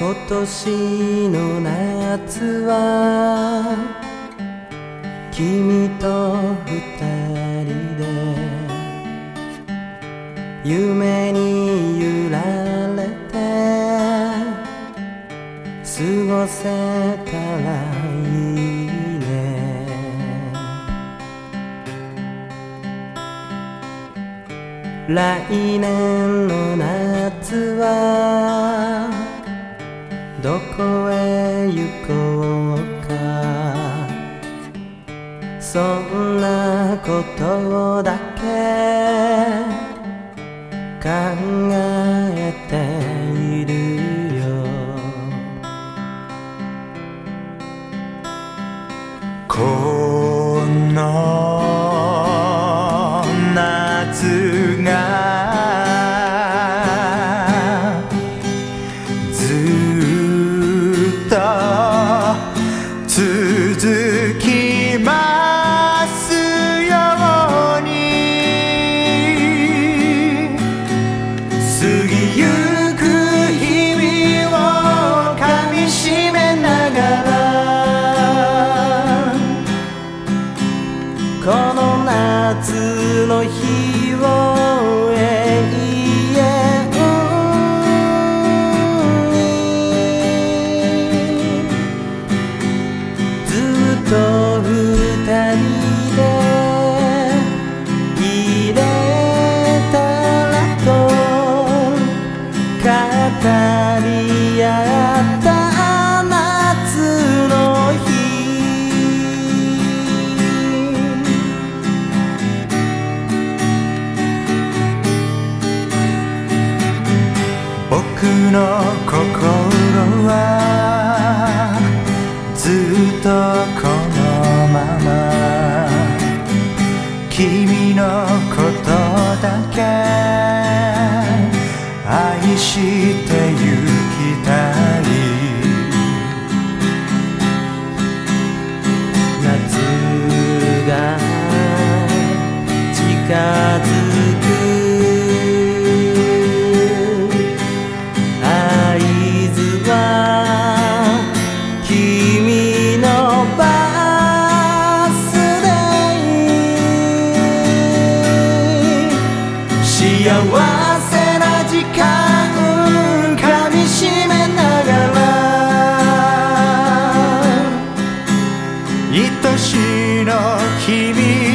今年の夏は君と二人で夢に揺られて過ごせたらいいね。来年の夏はどこへ行こうか。そんなことだけ考えているよ。この夏が夏の日を永遠にずっと二人でいれたらと語り僕の心はずっとこのまま君のことだけ愛して幸せな時間かみしめながら。愛しの君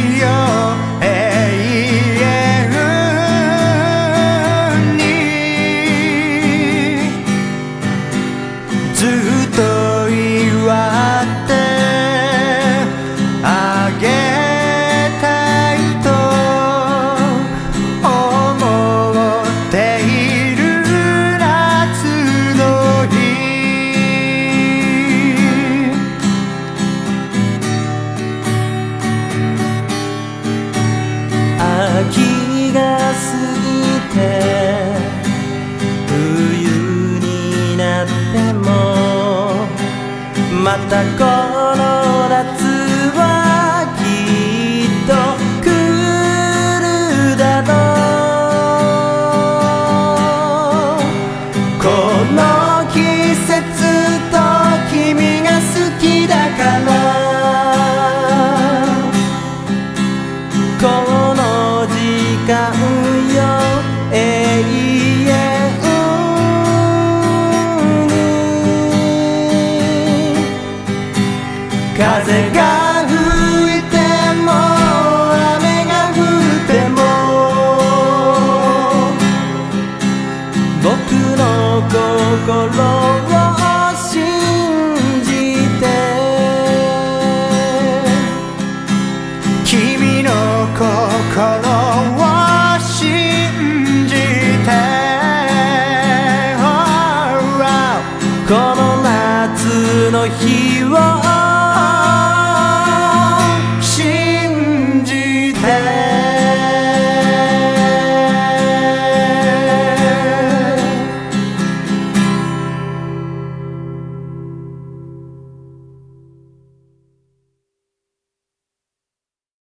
またこの夏はきっと来るだろう。この季節と君が好きだから。この時間よ永遠。風が吹いても雨が降っても僕の心を信じて君の心を信じて Oh, oh. この夏の日を